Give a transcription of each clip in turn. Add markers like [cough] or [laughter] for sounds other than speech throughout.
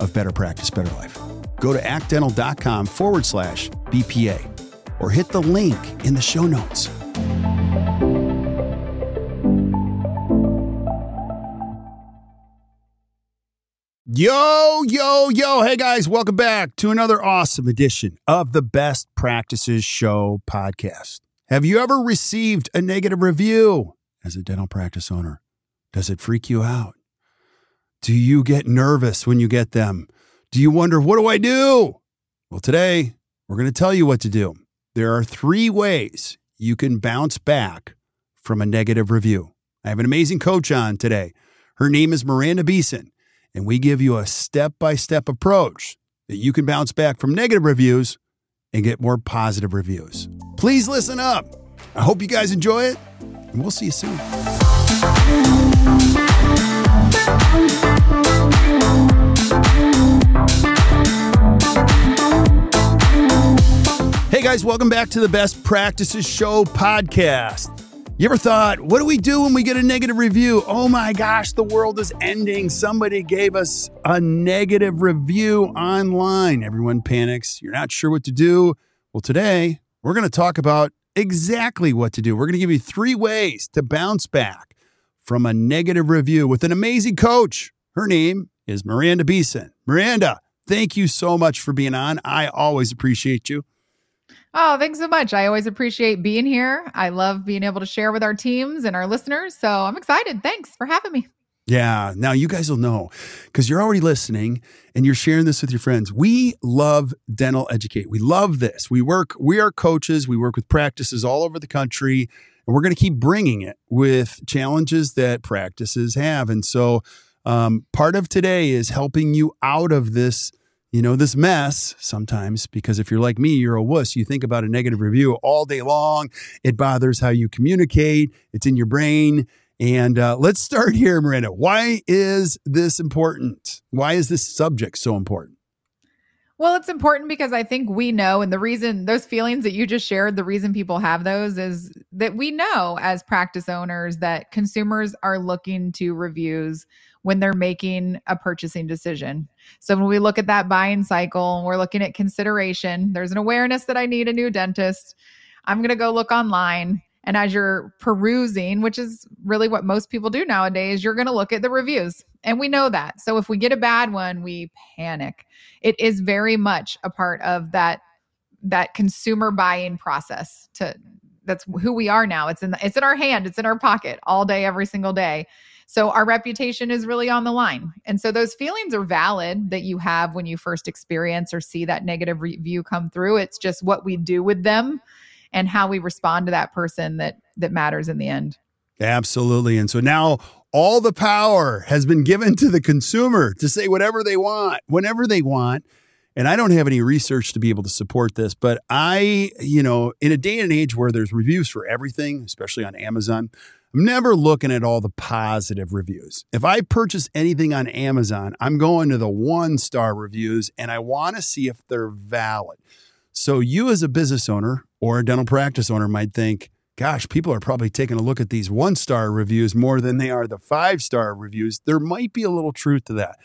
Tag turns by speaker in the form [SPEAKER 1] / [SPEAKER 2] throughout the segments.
[SPEAKER 1] of Better Practice, Better Life. Go to actdental.com forward slash BPA or hit the link in the show notes. Yo, yo, yo. Hey guys, welcome back to another awesome edition of the Best Practices Show podcast. Have you ever received a negative review as a dental practice owner? Does it freak you out? Do you get nervous when you get them? Do you wonder, what do I do? Well, today we're going to tell you what to do. There are three ways you can bounce back from a negative review. I have an amazing coach on today. Her name is Miranda Beeson, and we give you a step by step approach that you can bounce back from negative reviews and get more positive reviews. Please listen up. I hope you guys enjoy it, and we'll see you soon. Guys, welcome back to the Best Practices Show podcast. You ever thought, what do we do when we get a negative review? Oh my gosh, the world is ending. Somebody gave us a negative review online. Everyone panics. You're not sure what to do. Well, today we're going to talk about exactly what to do. We're going to give you three ways to bounce back from a negative review with an amazing coach. Her name is Miranda Beeson. Miranda, thank you so much for being on. I always appreciate you.
[SPEAKER 2] Oh, thanks so much. I always appreciate being here. I love being able to share with our teams and our listeners. So I'm excited. Thanks for having me.
[SPEAKER 1] Yeah. Now you guys will know because you're already listening and you're sharing this with your friends. We love Dental Educate. We love this. We work, we are coaches, we work with practices all over the country, and we're going to keep bringing it with challenges that practices have. And so um, part of today is helping you out of this you know, this mess sometimes, because if you're like me, you're a wuss. You think about a negative review all day long. It bothers how you communicate, it's in your brain. And uh, let's start here, Miranda. Why is this important? Why is this subject so important?
[SPEAKER 2] Well, it's important because I think we know, and the reason those feelings that you just shared, the reason people have those is that we know as practice owners that consumers are looking to reviews when they're making a purchasing decision. So when we look at that buying cycle, we're looking at consideration. There's an awareness that I need a new dentist. I'm going to go look online. And as you're perusing, which is really what most people do nowadays, you're going to look at the reviews. And we know that. So if we get a bad one, we panic. It is very much a part of that that consumer buying process to that's who we are now. It's in the, it's in our hand, it's in our pocket all day every single day. So our reputation is really on the line. And so those feelings are valid that you have when you first experience or see that negative review come through. It's just what we do with them and how we respond to that person that that matters in the end.
[SPEAKER 1] Absolutely. And so now all the power has been given to the consumer to say whatever they want, whenever they want. And I don't have any research to be able to support this, but I, you know, in a day and age where there's reviews for everything, especially on Amazon, I'm never looking at all the positive reviews. If I purchase anything on Amazon, I'm going to the one star reviews and I want to see if they're valid. So, you as a business owner or a dental practice owner might think, gosh, people are probably taking a look at these one star reviews more than they are the five star reviews. There might be a little truth to that.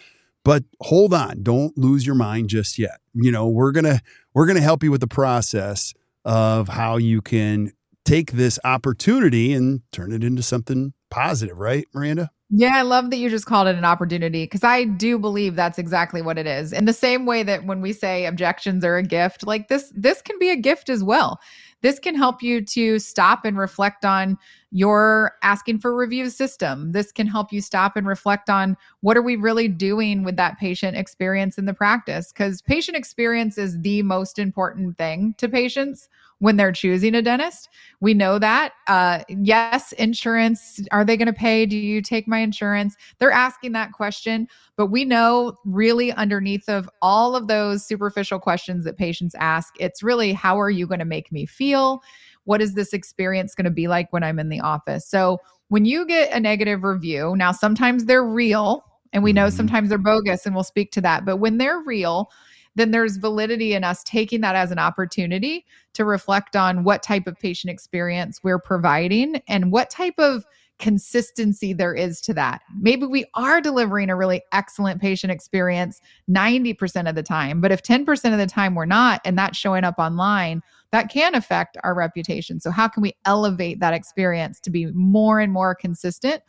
[SPEAKER 1] But hold on, don't lose your mind just yet. You know, we're going to we're going to help you with the process of how you can take this opportunity and turn it into something positive, right, Miranda?
[SPEAKER 2] Yeah, I love that you just called it an opportunity because I do believe that's exactly what it is. In the same way that when we say objections are a gift, like this this can be a gift as well. This can help you to stop and reflect on your asking for review system. This can help you stop and reflect on what are we really doing with that patient experience in the practice because patient experience is the most important thing to patients when they're choosing a dentist. We know that. Uh, yes, insurance, are they going to pay? Do you take my insurance? They're asking that question. But we know really underneath of all of those superficial questions that patients ask, it's really how are you going to make me feel? What is this experience going to be like when I'm in the office? So when you get a negative review, now sometimes they're real and we know mm-hmm. sometimes they're bogus and we'll speak to that. But when they're real, then there's validity in us taking that as an opportunity to reflect on what type of patient experience we're providing and what type of consistency there is to that. Maybe we are delivering a really excellent patient experience 90% of the time, but if 10% of the time we're not, and that's showing up online, that can affect our reputation. So, how can we elevate that experience to be more and more consistent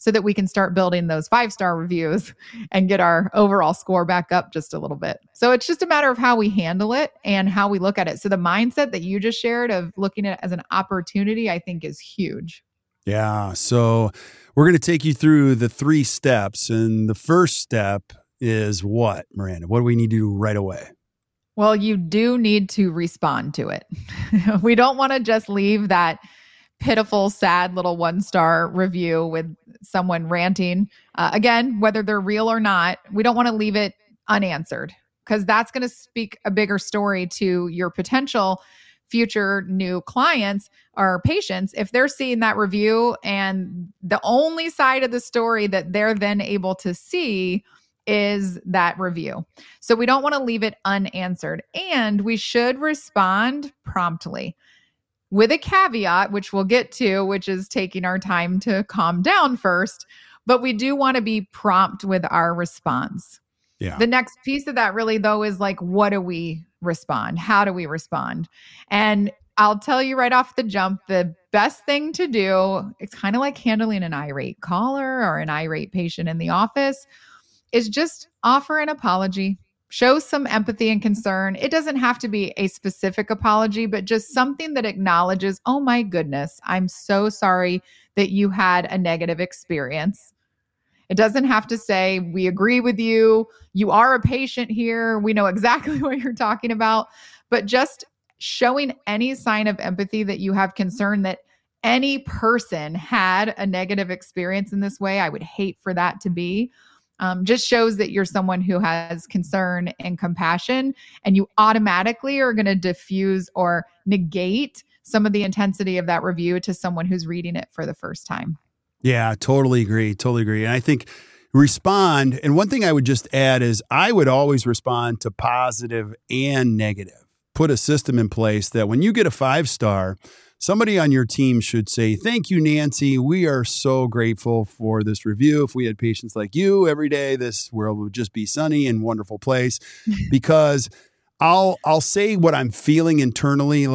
[SPEAKER 2] so that we can start building those five star reviews and get our overall score back up just a little bit. So it's just a matter of how we handle it and how we look at it. So the mindset that you just shared of looking at it as an opportunity, I think is huge.
[SPEAKER 1] Yeah. So we're going to take you through the three steps. And the first step is what, Miranda? What do we need to do right away?
[SPEAKER 2] Well, you do need to respond to it. [laughs] we don't want to just leave that pitiful, sad little one star review with someone ranting. Uh, again, whether they're real or not, we don't want to leave it unanswered because that's going to speak a bigger story to your potential future new clients or patients if they're seeing that review and the only side of the story that they're then able to see is that review. So we don't want to leave it unanswered and we should respond promptly with a caveat, which we'll get to, which is taking our time to calm down first. But we do want to be prompt with our response.
[SPEAKER 1] Yeah.
[SPEAKER 2] The next piece of that, really, though, is like, what do we respond? How do we respond? And I'll tell you right off the jump the best thing to do, it's kind of like handling an irate caller or an irate patient in the office, is just offer an apology show some empathy and concern. It doesn't have to be a specific apology, but just something that acknowledges, oh my goodness, I'm so sorry that you had a negative experience. It doesn't have to say, we agree with you. You are a patient here. We know exactly [laughs] what you're talking about. But just showing any sign of empathy that you have concern that any person had a negative experience in this way, I would hate for that to be um, just shows that you're someone who has concern and compassion, and you automatically are going to diffuse or negate some of the intensity of that review to someone who's reading it for the first time.
[SPEAKER 1] Yeah, totally agree. Totally agree. And I think respond. And one thing I would just add is I would always respond to positive and negative. Put a system in place that when you get a five star, somebody on your team should say, Thank you, Nancy. We are so grateful for this review. If we had patients like you every day, this world would just be sunny and wonderful place [laughs] because I'll I'll say what I'm feeling internally.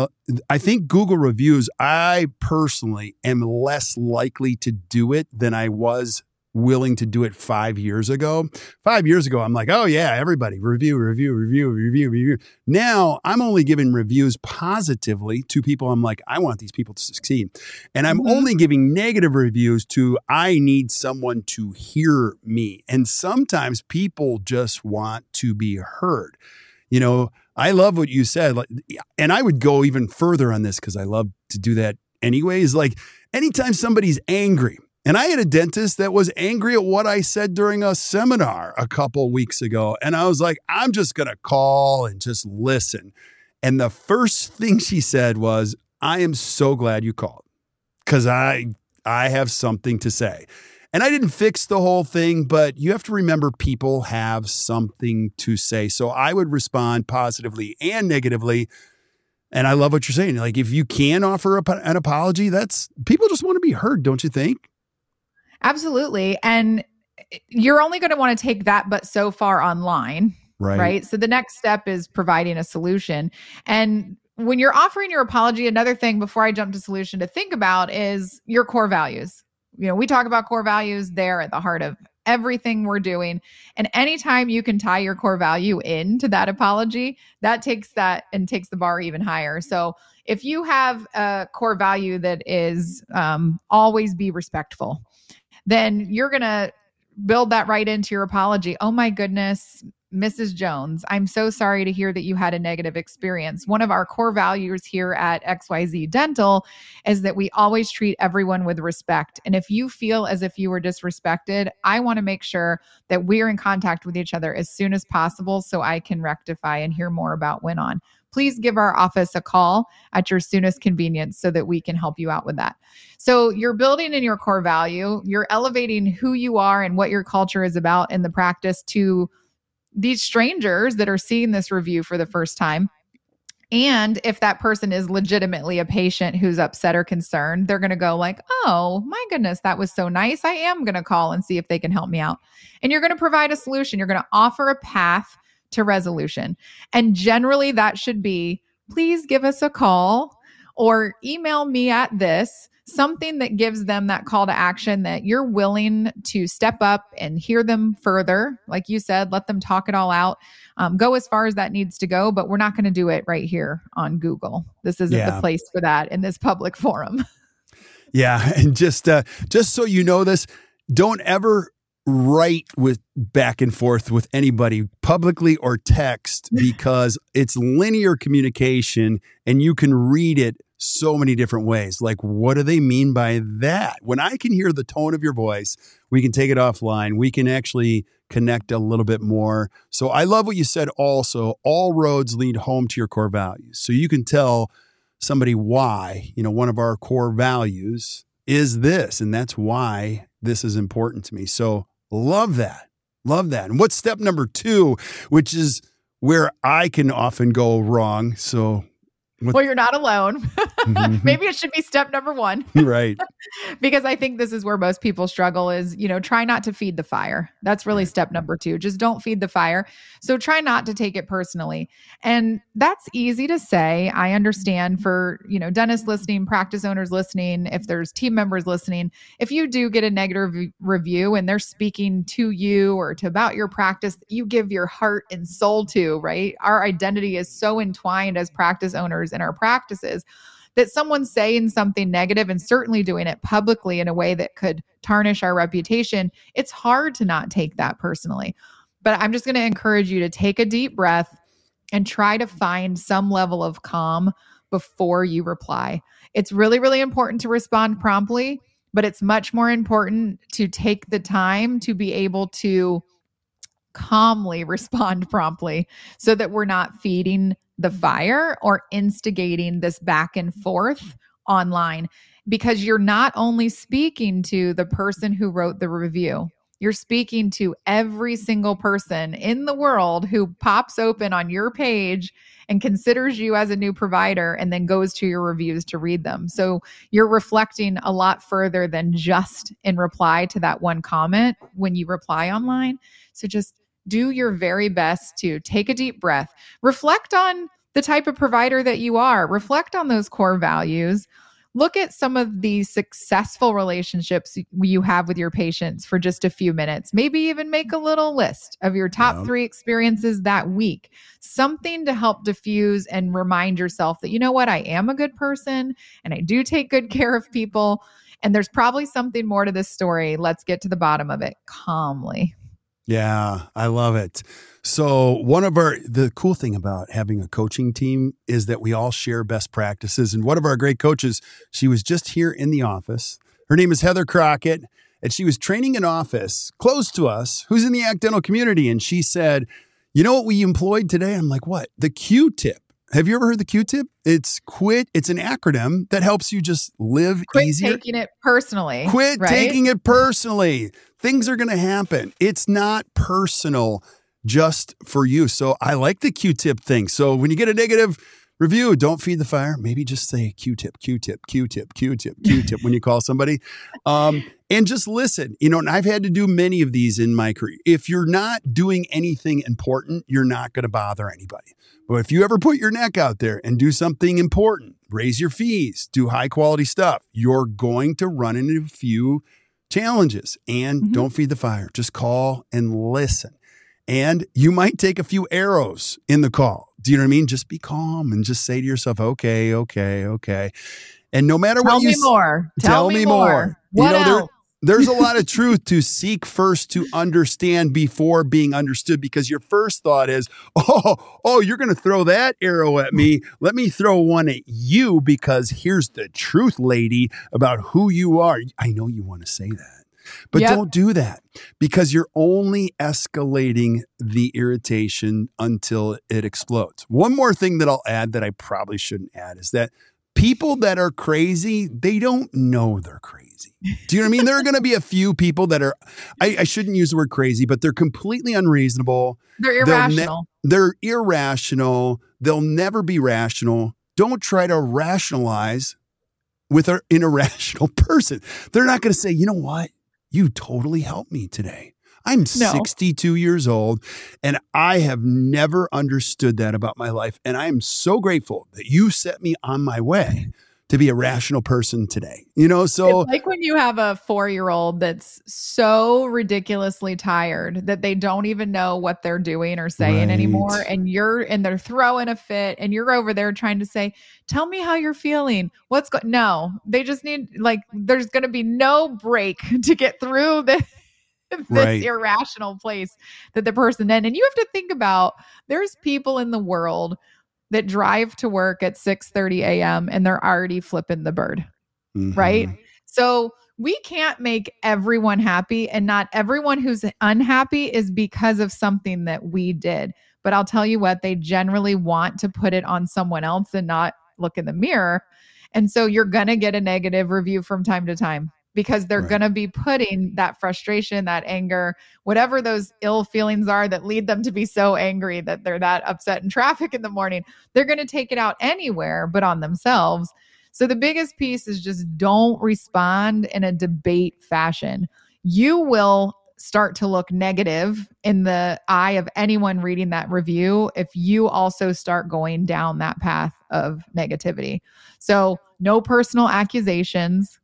[SPEAKER 1] I think Google reviews, I personally am less likely to do it than I was willing to do it five years ago. Five years ago, I'm like, oh yeah, everybody review, review, review, review, review. Now I'm only giving reviews positively to people. I'm like, I want these people to succeed. And I'm mm-hmm. only giving negative reviews to I need someone to hear me. And sometimes people just want to be heard. You know, I love what you said. And I would go even further on this because I love to do that anyways. Like anytime somebody's angry, and I had a dentist that was angry at what I said during a seminar a couple weeks ago. And I was like, I'm just going to call and just listen. And the first thing she said was, I am so glad you called because I, I have something to say. And I didn't fix the whole thing, but you have to remember people have something to say. So I would respond positively and negatively. And I love what you're saying. Like, if you can offer a, an apology, that's people just want to be heard, don't you think?
[SPEAKER 2] Absolutely. And you're only going to want to take that, but so far online.
[SPEAKER 1] Right.
[SPEAKER 2] Right. So the next step is providing a solution. And when you're offering your apology, another thing before I jump to solution to think about is your core values. you know, we talk about core values, they're at the heart of everything we're doing. And anytime you can tie your core value into that apology, that takes that and takes the bar even higher. So if you have a core value that is um, always be respectful, then you're going to build that right into your apology. Oh my goodness, Mrs. Jones, I'm so sorry to hear that you had a negative experience. One of our core values here at XYZ Dental is that we always treat everyone with respect. And if you feel as if you were disrespected, I want to make sure that we're in contact with each other as soon as possible so I can rectify and hear more about went on. Please give our office a call at your soonest convenience so that we can help you out with that. So, you're building in your core value, you're elevating who you are and what your culture is about in the practice to these strangers that are seeing this review for the first time. And if that person is legitimately a patient who's upset or concerned, they're going to go like, "Oh, my goodness, that was so nice. I am going to call and see if they can help me out." And you're going to provide a solution. You're going to offer a path to resolution. And generally that should be, "Please give us a call or email me at this." something that gives them that call to action that you're willing to step up and hear them further. Like you said, let them talk it all out. Um, go as far as that needs to go, but we're not going to do it right here on Google. This isn't yeah. the place for that in this public forum.
[SPEAKER 1] Yeah, [laughs] and just uh, just so you know this, don't ever write with back and forth with anybody publicly or text because it's linear communication and you can read it so many different ways. Like, what do they mean by that? When I can hear the tone of your voice, we can take it offline. We can actually connect a little bit more. So, I love what you said also. All roads lead home to your core values. So, you can tell somebody why, you know, one of our core values is this, and that's why this is important to me. So, love that. Love that. And what's step number two, which is where I can often go wrong. So,
[SPEAKER 2] well, you're not alone. mm-hmm. [laughs] Maybe it should be step number one. [laughs]
[SPEAKER 1] right. [laughs]
[SPEAKER 2] because I think this is where most people struggle is, you know, try not to feed the fire. That's really step number two. Just don't feed the fire. So try not to take it personally. And that's easy to say. I understand for, you know, dentists listening, practice owners listening, if there's team members listening, if you do get a negative review and they're speaking to you or to about your practice, you give your heart and soul to, right? Our identity is so entwined as practice owners in our practices that someone saying something negative and certainly doing it publicly in a way that could tarnish our reputation, it's hard to not take that personally. But I'm just going to encourage you to take a deep breath and try to find some level of calm before you reply. It's really, really important to respond promptly, but it's much more important to take the time to be able to calmly respond [laughs] promptly so that we're not feeding the fire or instigating this back and forth online because you're not only speaking to the person who wrote the review, you're speaking to every single person in the world who pops open on your page and considers you as a new provider and then goes to your reviews to read them. So you're reflecting a lot further than just in reply to that one comment when you reply online. So just do your very best to take a deep breath, reflect on the type of provider that you are, reflect on those core values. Look at some of the successful relationships you have with your patients for just a few minutes. Maybe even make a little list of your top three experiences that week. Something to help diffuse and remind yourself that, you know what, I am a good person and I do take good [laughs] care of people. And there's probably something more to this story. Let's get to the bottom of it calmly.
[SPEAKER 1] Yeah, I love it. So, one of our, the cool thing about having a coaching team is that we all share best practices. And one of our great coaches, she was just here in the office. Her name is Heather Crockett, and she was training an office close to us who's in the ACT dental community. And she said, You know what we employed today? I'm like, What? The Q tip. Have you ever heard the Q-tip? It's quit. It's an acronym that helps you just live
[SPEAKER 2] quit
[SPEAKER 1] easier.
[SPEAKER 2] taking it personally.
[SPEAKER 1] Quit right? taking it personally. Things are going to happen. It's not personal just for you. So I like the Q-tip thing. So when you get a negative review, don't feed the fire. Maybe just say Q-tip, Q-tip, Q-tip, Q-tip, Q-tip when you call somebody. Um, and just listen. You know, and I've had to do many of these in my career. If you're not doing anything important, you're not going to bother anybody. But if you ever put your neck out there and do something important, raise your fees, do high quality stuff, you're going to run into a few challenges and mm-hmm. don't feed the fire. Just call and listen. And you might take a few arrows in the call. Do you know what I mean? Just be calm and just say to yourself, okay, okay, okay. And no matter
[SPEAKER 2] tell
[SPEAKER 1] what you
[SPEAKER 2] me more. Tell, tell me, me more. more. What you know, else?
[SPEAKER 1] There's a lot of truth to seek first to understand before being understood because your first thought is oh oh you're going to throw that arrow at me let me throw one at you because here's the truth lady about who you are i know you want to say that but yep. don't do that because you're only escalating the irritation until it explodes. One more thing that I'll add that I probably shouldn't add is that people that are crazy, they don't know they're crazy. Do you know what I mean? There are going to be a few people that are, I, I, shouldn't use the word crazy, but they're completely unreasonable.
[SPEAKER 2] They're irrational.
[SPEAKER 1] Ne- they're irrational. They'll never be rational. Don't try to rationalize with an irrational [laughs] person. They're not going to say, you know what? You totally helped me today. I'm no. 62 years old and I have never understood that about my life. And I am so grateful that you set me on my way to be a rational person today. You know, so
[SPEAKER 2] it's like when you have a four year old that's so ridiculously tired that they don't even know what they're doing or saying right. anymore. And you're, and they're throwing a fit and you're over there trying to say, Tell me how you're feeling. What's going, no, they just need, like, there's going to be no break [laughs] to get through this this right. irrational place that the person in and you have to think about there's people in the world that drive to work at 6 30 a.m and they're already flipping the bird mm-hmm. right so we can't make everyone happy and not everyone who's unhappy is because of something that we did but i'll tell you what they generally want to put it on someone else and not look in the mirror and so you're going to get a negative review from time to time because they're right. going to be putting that frustration, that anger, whatever those ill feelings are that lead them to be so angry that they're that upset in [laughs] traffic in the morning. They're going to take it out anywhere but on themselves. So the biggest piece is just don't respond in a debate fashion. You will start to look negative in the eye of anyone reading that review if you also start going down that path of negativity. So, no personal accusations,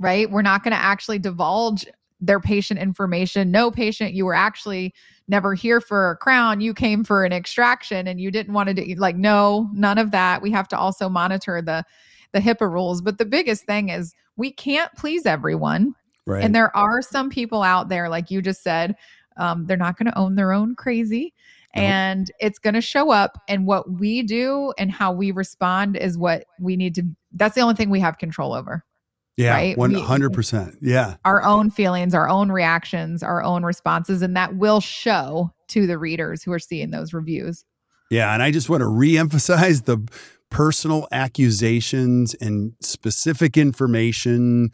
[SPEAKER 2] right? We're not going to actually divulge their patient information. No patient, you were actually never here for a crown. You came for an extraction and you didn't want to do like no, none of that. We have to also monitor the the HIPAA rules. But the biggest thing is we can't please everyone. Right. And there are some people out there, like you just said, um, they're not going to own their own crazy. Nope. And it's going to show up. And what we do and how we respond is what we need to, that's the only thing we have control over.
[SPEAKER 1] Yeah, 100%. yeah.
[SPEAKER 2] Our own feelings, our own reactions, our own responses, and that will show to the readers who are seeing those reviews.
[SPEAKER 1] Yeah. And I just want to reemphasize the personal accusations and specific information.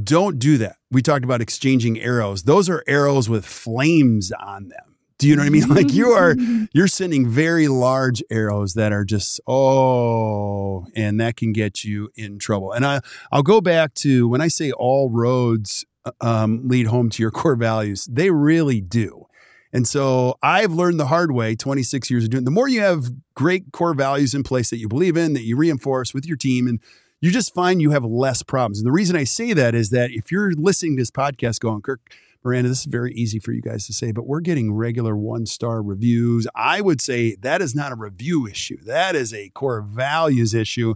[SPEAKER 1] Don't do that. We talked about exchanging arrows. Those are arrows with flames on them. Do you know what I mean? [laughs] Like you are [laughs] you're sending very large arrows that are just oh, and that can get you in trouble. And I I'll go back to when I say all roads uh, um, lead home to your [laughs] core values. They really do. And so I've learned the hard way 26 years of doing. The more you have great core values in place that you believe in, that you reinforce with your team and you just find you have less problems. And the reason I say that is that if you're listening to this podcast going, Kirk, Miranda, this is very easy for you guys to say, but we're getting regular one star reviews. I would say that is not a review issue. That is a core values issue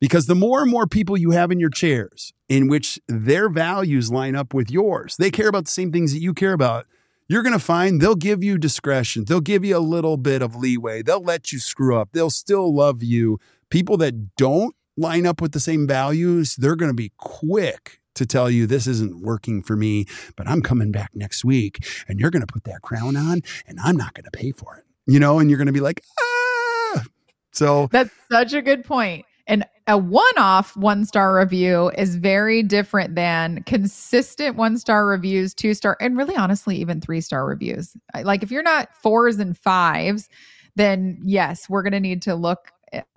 [SPEAKER 1] because the more and more people you have in your chairs in which their values line up with yours, they care about the same things that you care about. You're going to find they'll give you discretion. They'll give you a little bit of leeway. They'll let you screw up. They'll still love you. People that don't line up with the same values, they're going to be quick to tell you this isn't working for me, but I'm coming back next week and you're going to put that crown on and I'm not going to pay for it. You know, and you're going to be like, ah. So
[SPEAKER 2] that's such a good point. And a one off one star review is very different than consistent one star reviews, two star, and really honestly, even three star reviews. Like if you're not fours and fives, then yes, we're going to need to look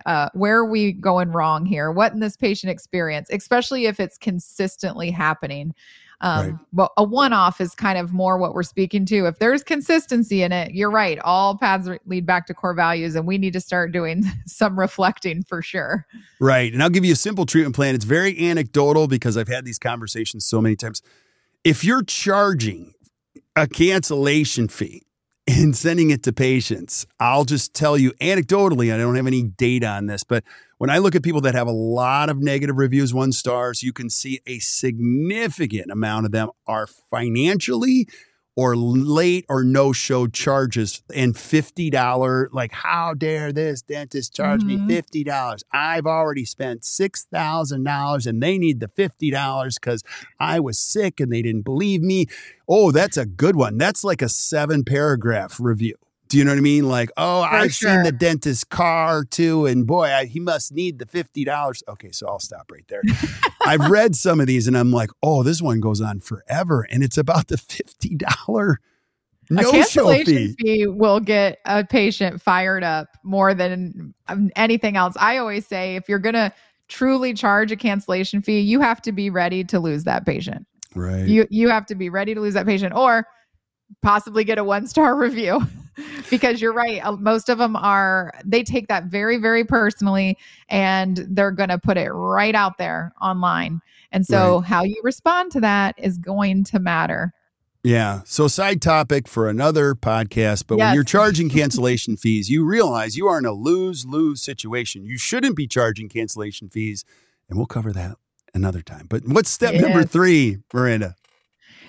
[SPEAKER 2] uh, where are we going wrong here? What in this patient experience, especially if it's consistently happening? Um, right. But a one off is kind of more what we're speaking to. If there's consistency in it, you're right. All paths lead back to core values, and we need to start doing [laughs] some reflecting for sure.
[SPEAKER 1] Right. And I'll give you a simple treatment plan. It's very anecdotal because I've had these conversations so many times. If you're charging a cancellation fee, and sending it to patients. I'll just tell you anecdotally, I don't have any data on this, but when I look at people that have a lot of negative reviews, one stars, you can see a significant amount of them are financially or late or no show charges and $50 like how dare this dentist charge mm-hmm. me $50 i've already spent $6000 and they need the $50 because i was sick and they didn't believe me. Oh that's a good one. That's like a seven paragraph review do you know what I mean? Like, oh, For I've sure. seen the dentist's car too, and boy, I, he must need the fifty dollars. Okay, so I'll stop right there. [laughs] I've read some of these, and I'm like, oh, this one goes on forever, and it's about the fifty dollar no
[SPEAKER 2] a cancellation fee. fee will get a patient fired up more than um, anything else. I always say, if you're gonna truly charge a cancellation fee, you have to be ready to lose that patient.
[SPEAKER 1] Right.
[SPEAKER 2] You you have to be ready to lose that patient, or possibly get a one star [laughs] review. Because you're right. Most of them are, they take that very, very personally and they're going to put it right out there online. And so right. how you respond to that is going to matter.
[SPEAKER 1] Yeah. So, side topic for another podcast, but yes. when you're charging cancellation fees, you realize you are in a lose lose situation. You shouldn't be charging cancellation fees, and we'll cover that another time. But what's step yes. number three, Miranda?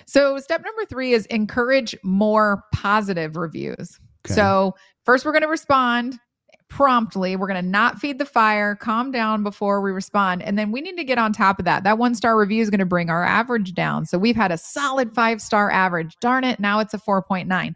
[SPEAKER 2] So, step number three is encourage more positive reviews. Okay. So, first, we're going to respond promptly. We're going to not feed the fire, calm down before we respond. And then we need to get on top of that. That one star review is going to bring our average down. So, we've had a solid five star average. Darn it, now it's a 4.9.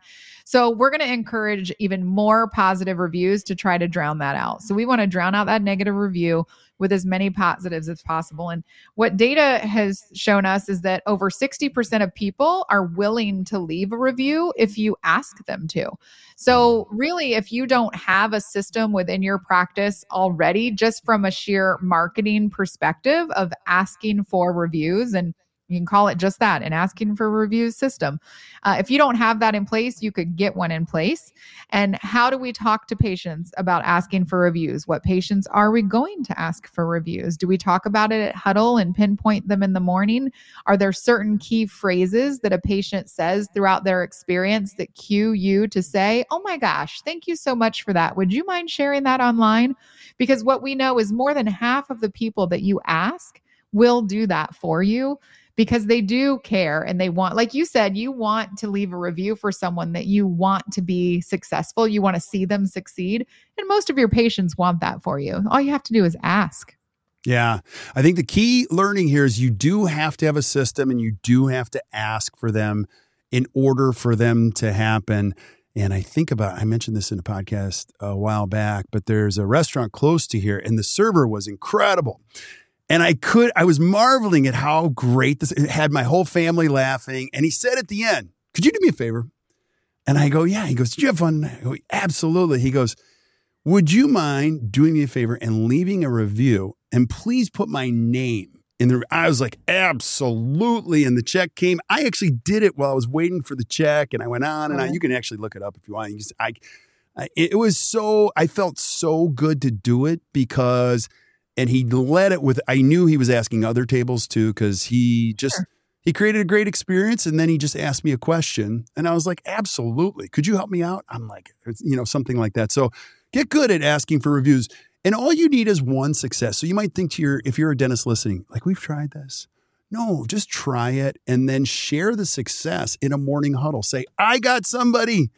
[SPEAKER 2] So we're going to encourage even more positive reviews to try to drown that out. So we want to drown out that negative review with as many positives as possible. And what data has shown us is that over 60% of people are willing to leave a review if you ask them to. So, really, if you don't have a system within your practice already, just from a sheer marketing perspective of asking for reviews and you can call it just that an asking for reviews system. Uh, if you don't have that in place, you could get one in place. And how do we talk to patients about asking for reviews? What patients are we going to ask for reviews? Do we talk about it at huddle and pinpoint them in the morning? Are there certain key phrases that a patient says throughout their experience that cue you to say, Oh my gosh, thank you so much for that. Would you mind sharing that online? Because what we know is more than half of the people that you ask will do that for you because they do care and they want, like you said, you want to leave a review for someone that you want to be successful. You want to see them succeed. And most of your patients want that for you. All you have to do is ask.
[SPEAKER 1] Yeah. I think the key learning here is you do have to have a system and you do have to ask for them in order for them to happen. And I think about, I mentioned this in a podcast a while back, but there's a restaurant close to here and the server was incredible. And I could, I was marveling at how great this it had my whole family laughing. And he said at the end, Could you do me a favor? And I go, Yeah. He goes, Did you have fun? I go, Absolutely. He goes, Would you mind doing me a favor and leaving a review? And please put my name in the. I was like, Absolutely. And the check came. I actually did it while I was waiting for the check. And I went on and I, uh-huh. you can actually look it up if you want. You just, I, I, it was so, I felt so good to do it because and he led it with I knew he was asking other tables too because he just sure. he created a great experience and then he just asked me a question. And I was like absolutely. Could you help me out? I'm like you know something like that. So get good at asking for reviews. And all you need is one success. So you might think to your if you're a dentist listening like we've tried this. No just try it and then share the success in a morning huddle. Say I got somebody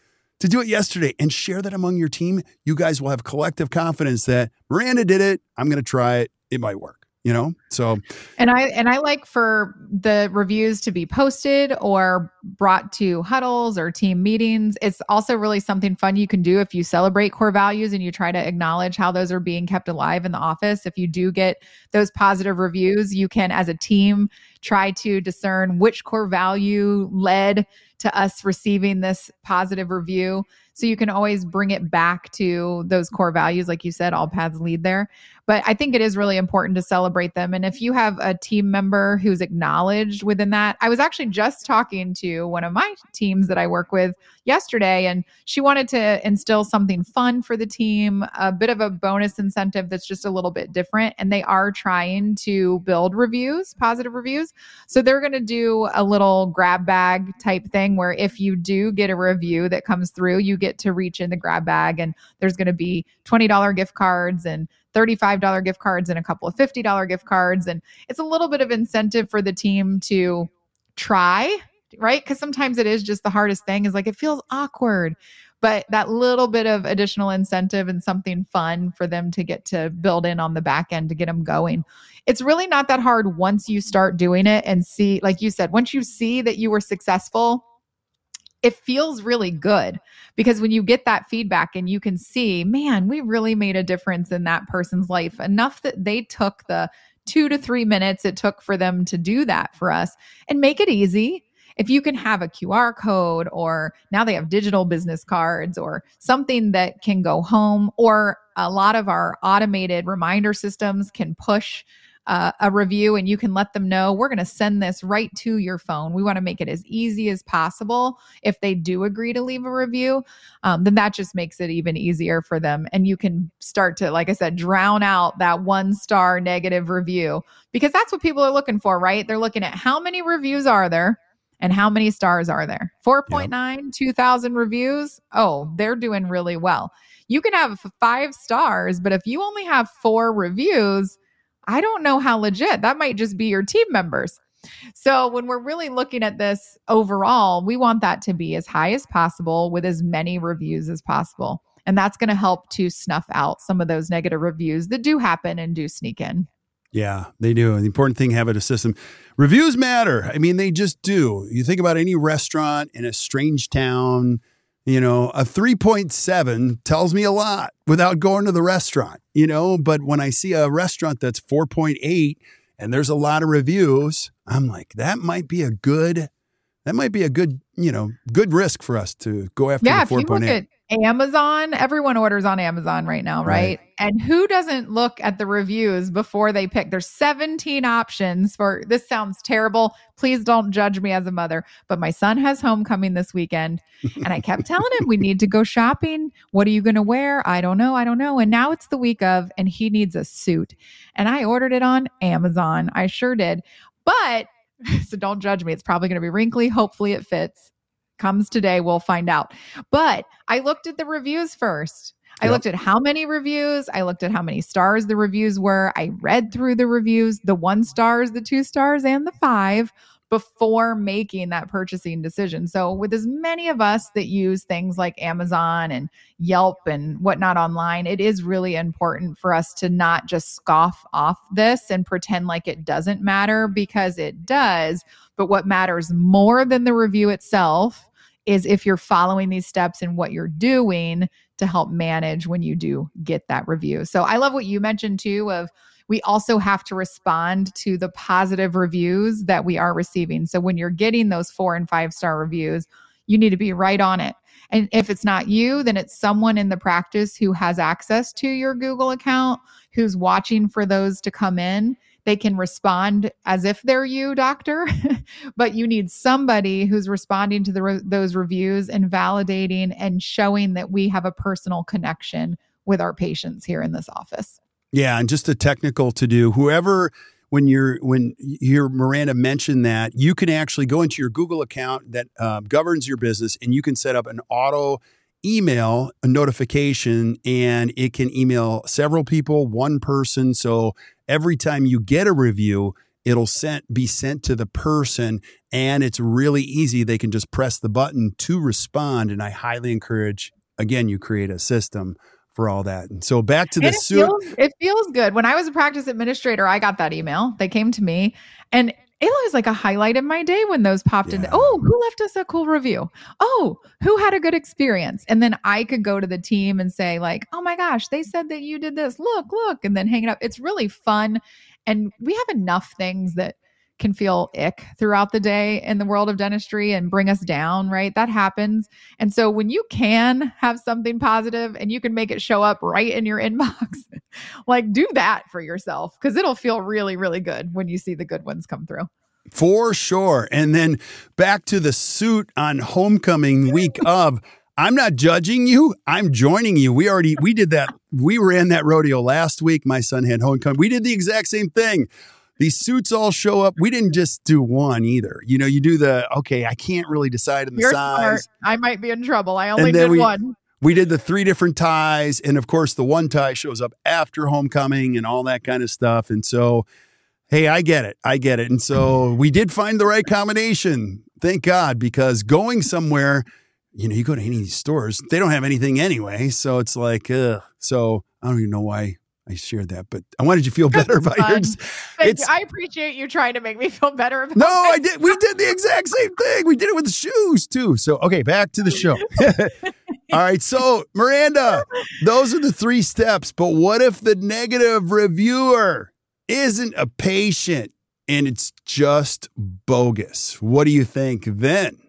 [SPEAKER 1] to do it yesterday and share that among your team, you guys will have collective confidence that Miranda did it. I'm going to try it. It might work you know so
[SPEAKER 2] and i and i like for the reviews to be posted or brought to huddles or team meetings it's also really something fun you can do if you celebrate core values and you try to acknowledge how those are being kept alive in the office if you do get those positive reviews you can as a team try to discern which core value led to us receiving this positive review So you can always bring it back to those core values. Like you said, all paths lead there. But I think it is really important to celebrate them. And if you have a team member who's acknowledged within that, I was actually just talking to one of my teams that I work with yesterday, and she wanted to instill something fun for the team, a bit of a bonus incentive that's just a little bit different. And they are trying to build reviews, positive reviews. So they're going to do a little grab bag type thing where if you do get a review that comes through, you get to reach in the grab bag and there's going to be $20 gift cards and $35 gift cards and a couple of $50 gift cards. And it's a little bit of incentive for the team to try, right? Because sometimes it is just the hardest thing is like it feels awkward. But that little bit of additional incentive and something fun for them to get to build in on the back end to get them going. It's really not that hard once you start doing it and see, like you said, once you see that you were successful it feels really good because when you get that feedback and you can see, man, we really made a difference in that person's life enough that they took the two to three minutes it took for them to do that for us and make it easy. If you can have a QR code, or now they have digital business cards, or something that can go home, or a lot of our automated reminder systems can push uh, a review and you can let them know we're going to send this right to your phone. We want to make it as easy as possible. If they do agree to leave a review, um, then that just makes it even easier for them. And you can start to, like I said, drown out that one star negative review because that's what people are looking for, right? They're looking at how many reviews are there and how many stars are there 4.9 yep. 2000 reviews oh they're doing really well you can have five stars but if you only have four reviews I don't know how legit that might just be your team members. So, when we're really looking at this overall, we want that to be as high as possible with as many reviews as possible. And that's going to help to snuff out some of those negative reviews that do happen and do sneak in.
[SPEAKER 1] Yeah, they do. The important thing have it a system. Reviews matter. I mean, they just do. You think about any restaurant in a strange town, you know, a 3.7 tells me a lot without going to the restaurant, you know, but when I see a restaurant that's 4.8 and there's a lot of reviews, I'm like, that might be a good, that might be a good, you know, good risk for us to go after
[SPEAKER 2] yeah,
[SPEAKER 1] the 4.8.
[SPEAKER 2] Amazon, everyone orders on Amazon right now, right? right? And who doesn't look at the reviews before they pick? There's 17 options for this sounds terrible. Please don't judge me as a mother, but my son has homecoming this weekend and I kept telling him we need to go shopping. What are you going to wear? I don't know. I don't know. And now it's the week of and he needs a suit. And I ordered it on Amazon. I sure did. But [laughs] so don't judge me. It's probably going to be wrinkly. Hopefully it fits comes today, we'll find out. But I looked at the reviews first. I yep. looked at how many reviews, I looked at how many stars the reviews were. I read through the reviews, the one stars, the two stars, and the five before making that purchasing decision. So, with as many of us that use things like Amazon and Yelp and whatnot online, it is really important for us to not just scoff off this and pretend like it doesn't matter because it does. But what matters more than the review itself is if you're following these steps and what you're doing to help manage when you do get that review. So I love what you mentioned too of we also have to respond to the positive reviews that we are receiving. So when you're getting those 4 and 5 star reviews, you need to be right on it. And if it's not you, then it's someone in the practice who has access to your Google account, who's watching for those to come in they can respond as if they're you, doctor, [laughs] but you need somebody who's responding to the those reviews and validating and showing that we have a personal connection with our patients here in this office.
[SPEAKER 1] Yeah, and just a technical to do. Whoever when you're when you hear Miranda mentioned that, you can actually go into your Google account that uh, governs your business, and you can set up an auto email a notification, and it can email several people, one person. So every time you get a review, it'll sent be sent to the person and it's really easy they can just press the button to respond and i highly encourage again you create a system for all that and so back to the
[SPEAKER 2] it
[SPEAKER 1] suit
[SPEAKER 2] feels, it feels good when i was a practice administrator i got that email they came to me and it was like a highlight of my day when those popped yeah. in. Oh, who left us a cool review? Oh, who had a good experience? And then I could go to the team and say, like, oh my gosh, they said that you did this. Look, look, and then hang it up. It's really fun. And we have enough things that can feel ick throughout the day in the world of dentistry and bring us down, right? That happens. And so when you can have something positive and you can make it show up right in your [laughs] inbox, like do that for yourself because it'll feel really, really good when you see the good ones come through.
[SPEAKER 1] For sure. And then back to the suit on homecoming [laughs] week of. I'm not judging you. I'm joining you. We already we did that. We ran that rodeo last week. My son had homecoming. We did the exact same thing. These suits all show up. We didn't just do one either. You know, you do the okay. I can't really decide in the
[SPEAKER 2] You're
[SPEAKER 1] size.
[SPEAKER 2] Smart. I might be in trouble. I only did
[SPEAKER 1] we,
[SPEAKER 2] one.
[SPEAKER 1] We did the three different ties, and of course, the one tie shows up after homecoming and all that kind of stuff. And so, hey, I get it. I get it. And so we did find the right combination. Thank God, because going somewhere you know, you go to any of these stores, they don't have anything anyway. So it's like, ugh. So I don't even know why I shared that, but I wanted you to feel better about yours.
[SPEAKER 2] It's, I appreciate you trying to make me feel better about
[SPEAKER 1] No, I did. We did the exact same thing. We did it with the shoes too. So, okay, back to the show. [laughs] All right. So, Miranda, those are the three steps. But what if the negative reviewer isn't a patient and it's just bogus? What do you think then?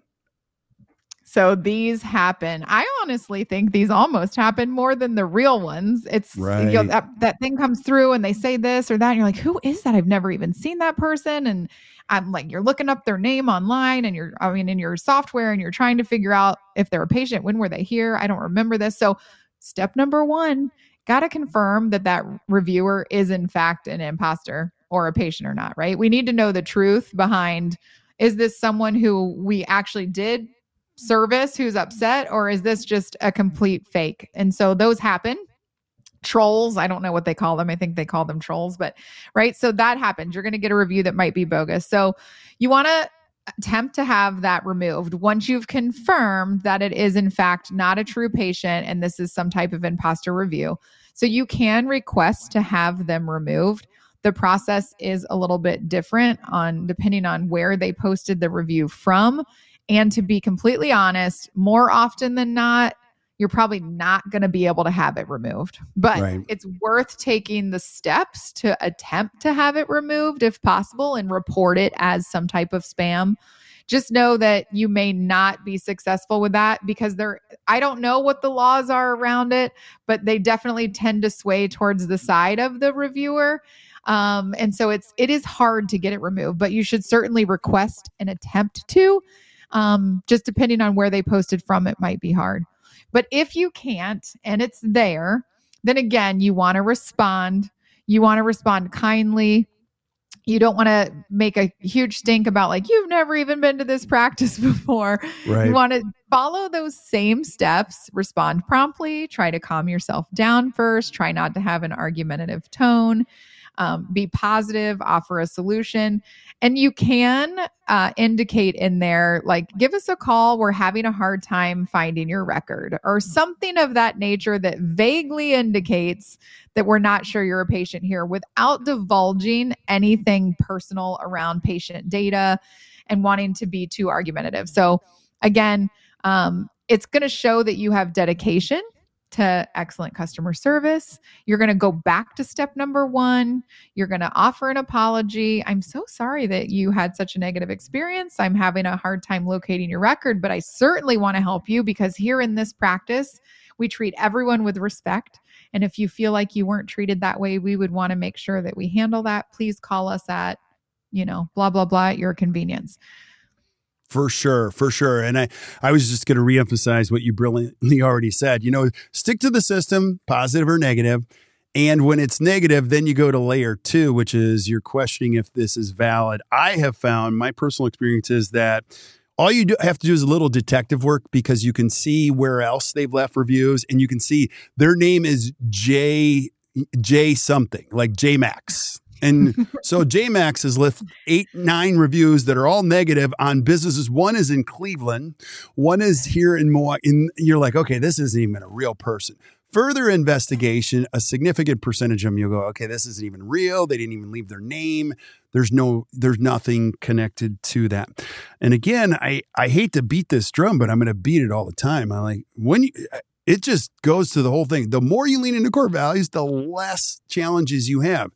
[SPEAKER 2] So these happen. I honestly think these almost happen more than the real ones. It's right. you know, that, that thing comes through and they say this or that. And you're like, who is that? I've never even seen that person. And I'm like, you're looking up their name online and you're, I mean, in your software and you're trying to figure out if they're a patient. When were they here? I don't remember this. So step number one, got to confirm that that reviewer is in fact an imposter or a patient or not, right? We need to know the truth behind is this someone who we actually did service who's upset or is this just a complete fake? And so those happen. Trolls, I don't know what they call them. I think they call them trolls, but right. So that happens. You're going to get a review that might be bogus. So you want to attempt to have that removed once you've confirmed that it is in fact not a true patient and this is some type of imposter review. So you can request to have them removed. The process is a little bit different on depending on where they posted the review from and to be completely honest, more often than not, you're probably not going to be able to have it removed. But right. it's worth taking the steps to attempt to have it removed if possible and report it as some type of spam. Just know that you may not be successful with that because there I don't know what the laws are around it, but they definitely tend to sway towards the side of the reviewer. Um, and so it's it is hard to get it removed, but you should certainly request an attempt to um, just depending on where they posted from, it might be hard. But if you can't and it's there, then again, you want to respond. You want to respond kindly. You don't want to make a huge stink about like you've never even been to this practice [laughs] before. Right. You want to follow those same steps, respond promptly, try to calm yourself down first, try not to have an argumentative tone um, be positive, offer a solution. And you can uh, indicate in there, like, give us a call. We're having a hard time finding your record, or something of that nature that vaguely indicates that we're not sure you're a patient here without divulging anything personal around patient data and wanting to be too argumentative. So, again, um, it's going to show that you have dedication to excellent customer service. You're going to go back to step number one. You're going to offer an apology. I'm so sorry that you had such a negative experience. I'm having a hard time locating your record, but I certainly want to help you because here in this practice, we treat everyone with respect. And if you feel like you weren't treated that way, we would want to make sure that we handle that. Please call us at, you know, blah, blah, blah at your convenience.
[SPEAKER 1] For sure, for sure. And I, I was just going to reemphasize what you brilliantly [laughs] already said. You know, stick to the system, positive or negative. And when it's negative, then you go to layer two, which is you're questioning if this is valid. I have found my personal experience is that all you do, have to do is a little detective work because you can see where else they've left reviews and you can see their name is J J something like J Max and [laughs] so JMax has left eight, nine reviews that are all negative on businesses. One is in Cleveland, one is here in Milwaukee. And you're like, okay, this isn't even a real person. Further investigation, a significant percentage of them, you'll go, okay, this isn't even real. They didn't even leave their name. There's no, there's nothing connected to that. And again, I, I hate to beat this drum, but I'm going to beat it all the time. I like when you, it just goes to the whole thing. The more you lean into core values, the less challenges you have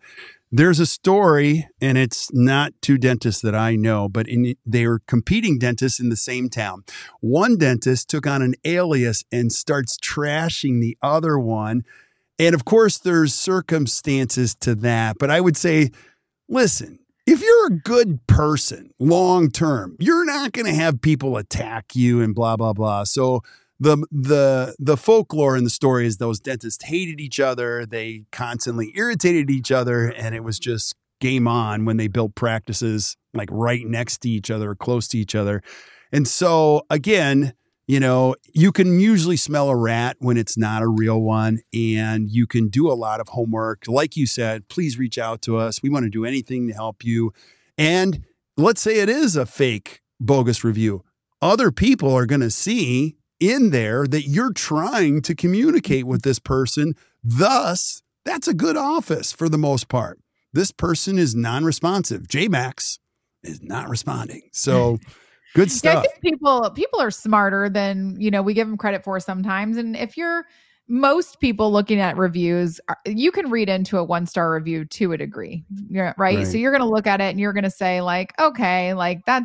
[SPEAKER 1] There's a story, and it's not two dentists that I know, but in, they are competing dentists in the same town. One dentist took on an alias and starts trashing the other one. And of course, there's circumstances to that. But I would say, listen, if you're a good person long term, you're not going to have people attack you and blah, blah, blah. So, the the the folklore in the story is those dentists hated each other they constantly irritated each other and it was just game on when they built practices like right next to each other close to each other. And so again you know you can usually smell a rat when it's not a real one and you can do a lot of homework. Like you said please reach out to us. We want to do anything to help you. And let's say it is a fake bogus review. Other people are going to see in there that you're trying to communicate with this person. Thus, that's a good office for the most part. This person is non responsive. JMax is not responding. So, [laughs] good stuff. Yeah,
[SPEAKER 2] people people are smarter than you know we give them credit for sometimes. And if you're most people looking at reviews, uh, you can read into a one star review to a degree, right? right? So you're going to look at it and you're going to say like, okay, like that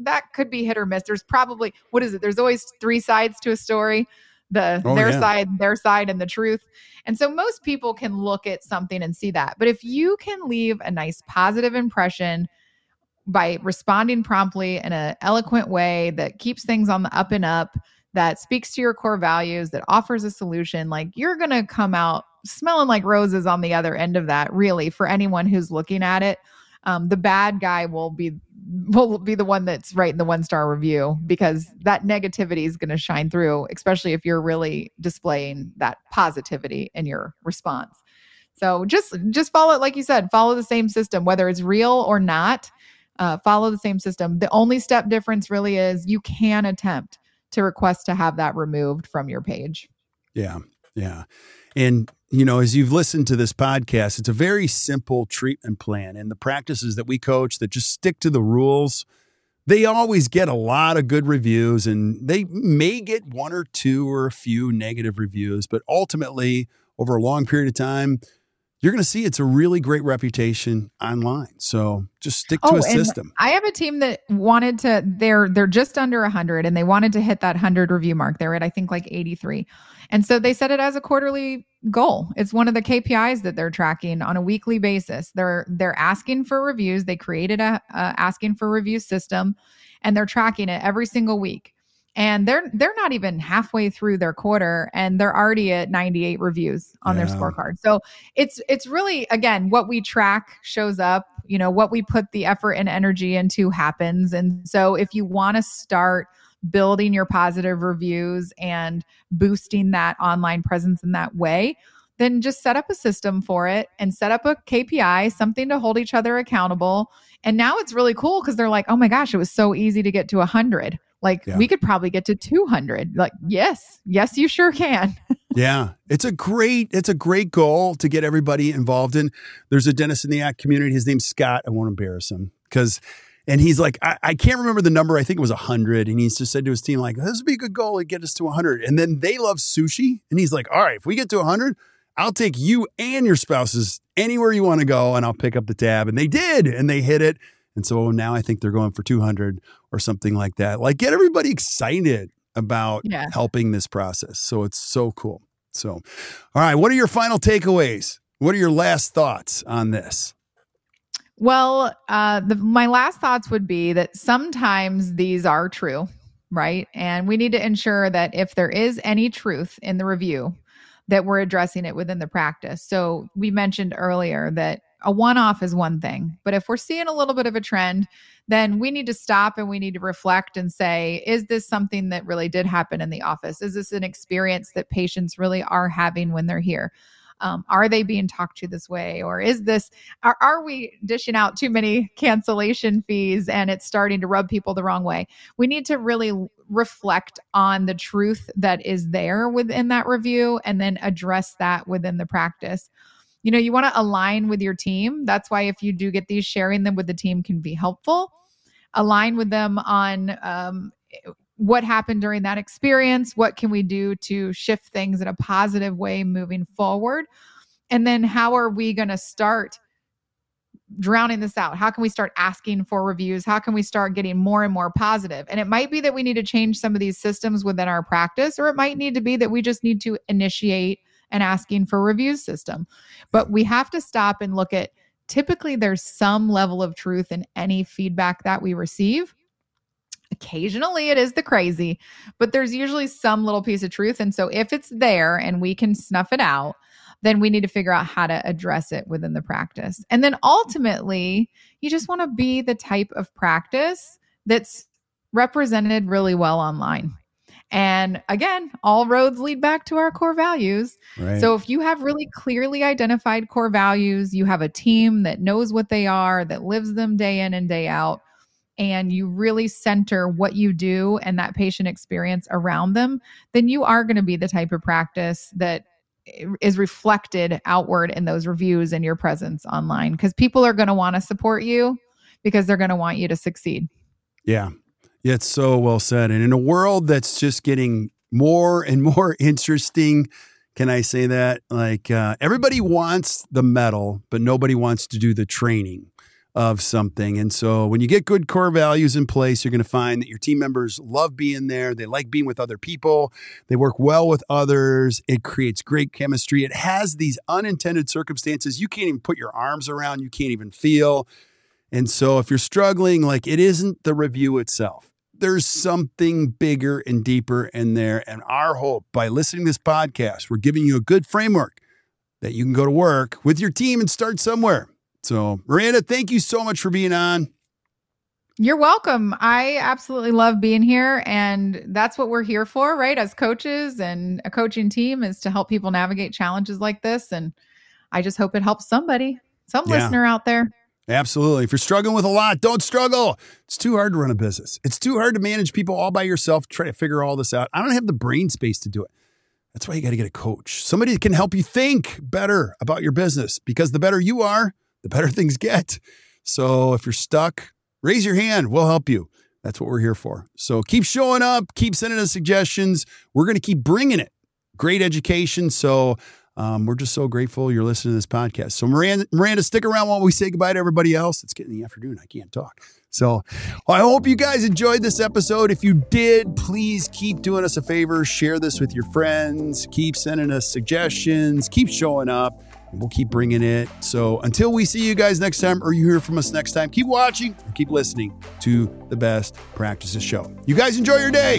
[SPEAKER 2] that could be hit or miss. There's probably what is it? There's always three sides to a story. The oh, their yeah. side, their side, and the truth. And so most people can look at something and see that. But if you can leave a nice positive impression by responding promptly in an eloquent way that keeps things on the up and up, that speaks to your core values, that offers a solution, like you're going to come out smelling like roses on the other end of that, really, for anyone who's looking at it. Um, the bad guy will be [laughs] will be the one that's writing the one star review because that negativity is going to shine through, especially if you're really displaying that positivity in your response. So just just follow it, like you said, follow the same system, whether it's real or not. Uh, follow the same system. The only step difference really is you can attempt to request to have that removed from your page.
[SPEAKER 1] Yeah. Yeah. And, you know, as you've listened to this podcast, it's a very simple treatment plan. And the practices that we coach that just stick to the rules, they always get a lot of good reviews and they may get one or two or a few negative reviews. But ultimately, over a long period of time, you're going to see it's a really great reputation online. So just stick to oh, a system.
[SPEAKER 2] I have a team that wanted to they're they're just under 100 and they wanted to hit that 100 review mark. They're at I think like 83. And so they set it as a quarterly goal. It's one of the KPIs that they're tracking on a weekly basis. They're they're asking for reviews. They created a, a asking for review system and they're tracking it every single week and they're they're not even halfway through their quarter and they're already at 98 reviews on yeah. their scorecard so it's it's really again what we track shows up you know what we put the effort and energy into happens and so if you want to start building your positive reviews and boosting that online presence in that way then just set up a system for it and set up a KPI, something to hold each other accountable. And now it's really cool because they're like, oh my gosh, it was so easy to get to 100. Like yeah. we could probably get to 200. Like, yes, yes, you sure can. [laughs]
[SPEAKER 1] yeah. It's a great, it's a great goal to get everybody involved in. There's a dentist in the ACT community. His name's Scott. I won't embarrass him because, and he's like, I, I, can't remember the number. I think it was 100. And he's just said to his team, like, this would be a good goal to get us to 100. And then they love sushi. And he's like, all right, if we get to 100, I'll take you and your spouses anywhere you want to go and I'll pick up the tab. And they did. And they hit it. And so now I think they're going for 200 or something like that. Like get everybody excited about yeah. helping this process. So it's so cool. So, all right, what are your final takeaways? What are your last thoughts on this?
[SPEAKER 2] Well, uh, the, my last thoughts would be that sometimes these are true, right? And we need to ensure that if there is any truth in the review, that we're addressing it within the practice. So we mentioned earlier that a one off is one thing, but if we're seeing a little bit of a trend, then we need to stop and we need to reflect and say, is this something that really did happen in the office? Is this an experience that patients really are having when they're here? Um, are they being talked to this way or is this are, are we dishing out too many cancellation fees and it's starting to rub people the wrong way we need to really reflect on the truth that is there within that review and then address that within the practice you know, you want to align with your team. That's why if you do get these, sharing them with the team can be helpful. Align with them on um, what happened during that experience. What can we do to shift things in a positive way moving forward? And then how are we going to start drowning this out? How can we start asking for reviews? How can we start getting more and more positive? And it might be that we need to change some of these systems within our practice, or it might need to be that we just need to initiate an asking for reviews system. But we have to stop and look at typically there's some level of truth in any feedback that we receive. Occasionally it is the crazy, but there's usually some little piece of truth. And so if it's there and we can snuff it out, then we need to figure out how to address it within the practice. And then ultimately, you just want to be the type of practice that's represented really well online. And again, all roads lead back to our core values. Right. So if you have really clearly identified core values, you have a team that knows what they are, that lives them day in and day out, and you really center what you do and that patient experience around them, then you are going to be the type of practice that is reflected outward in those reviews and your presence online because people are going to want to support you because they're going to want you to succeed.
[SPEAKER 1] Yeah. Yeah, it's so well said. And in a world that's just getting more and [laughs] more interesting, can I say that? Like uh, everybody wants the medal, but nobody wants to do the training of something. And so when you get good core values in place, you're going to find that your team members love being there. They like being with other people. They work well with others. It creates great chemistry. It has these unintended circumstances you can't even put your arms around, you can't even feel. And so if you're struggling, like it isn't the review itself. There's something bigger and deeper in there. And our hope by listening to this podcast, we're giving you a good framework that you can go to work with your team and start somewhere so, Miranda, thank you so much for being on.
[SPEAKER 2] You're welcome. I absolutely love being here. And that's what we're here for, right? As coaches and a coaching team is to help people navigate challenges like this. And I just hope it helps somebody, some yeah. listener out there.
[SPEAKER 1] Absolutely. If you're struggling with a lot, don't struggle. It's too hard to run a business. It's too hard to manage people all by yourself, try to figure all this out. I don't have the brain space to do it. That's why you got to get a coach, somebody that can help you think better about your business because the better you are, the better [laughs] things get. So if you're stuck, raise your hand. We'll help you. That's what we're here for. So keep showing up, keep sending us suggestions. We're going to keep bringing it. Great education. So um, we're just so grateful you're listening to this podcast. So Miranda, Miranda, stick around while we say goodbye to everybody else. It's getting the afternoon. I can't talk. So I hope you guys enjoyed this episode. If you did, please keep doing us a favor. Share this with your friends. Keep sending us suggestions. Keep showing up. We'll keep bringing it. So until we see you guys next time or you hear from us next time, keep watching keep listening to the Best Practices Show. You guys enjoy your day.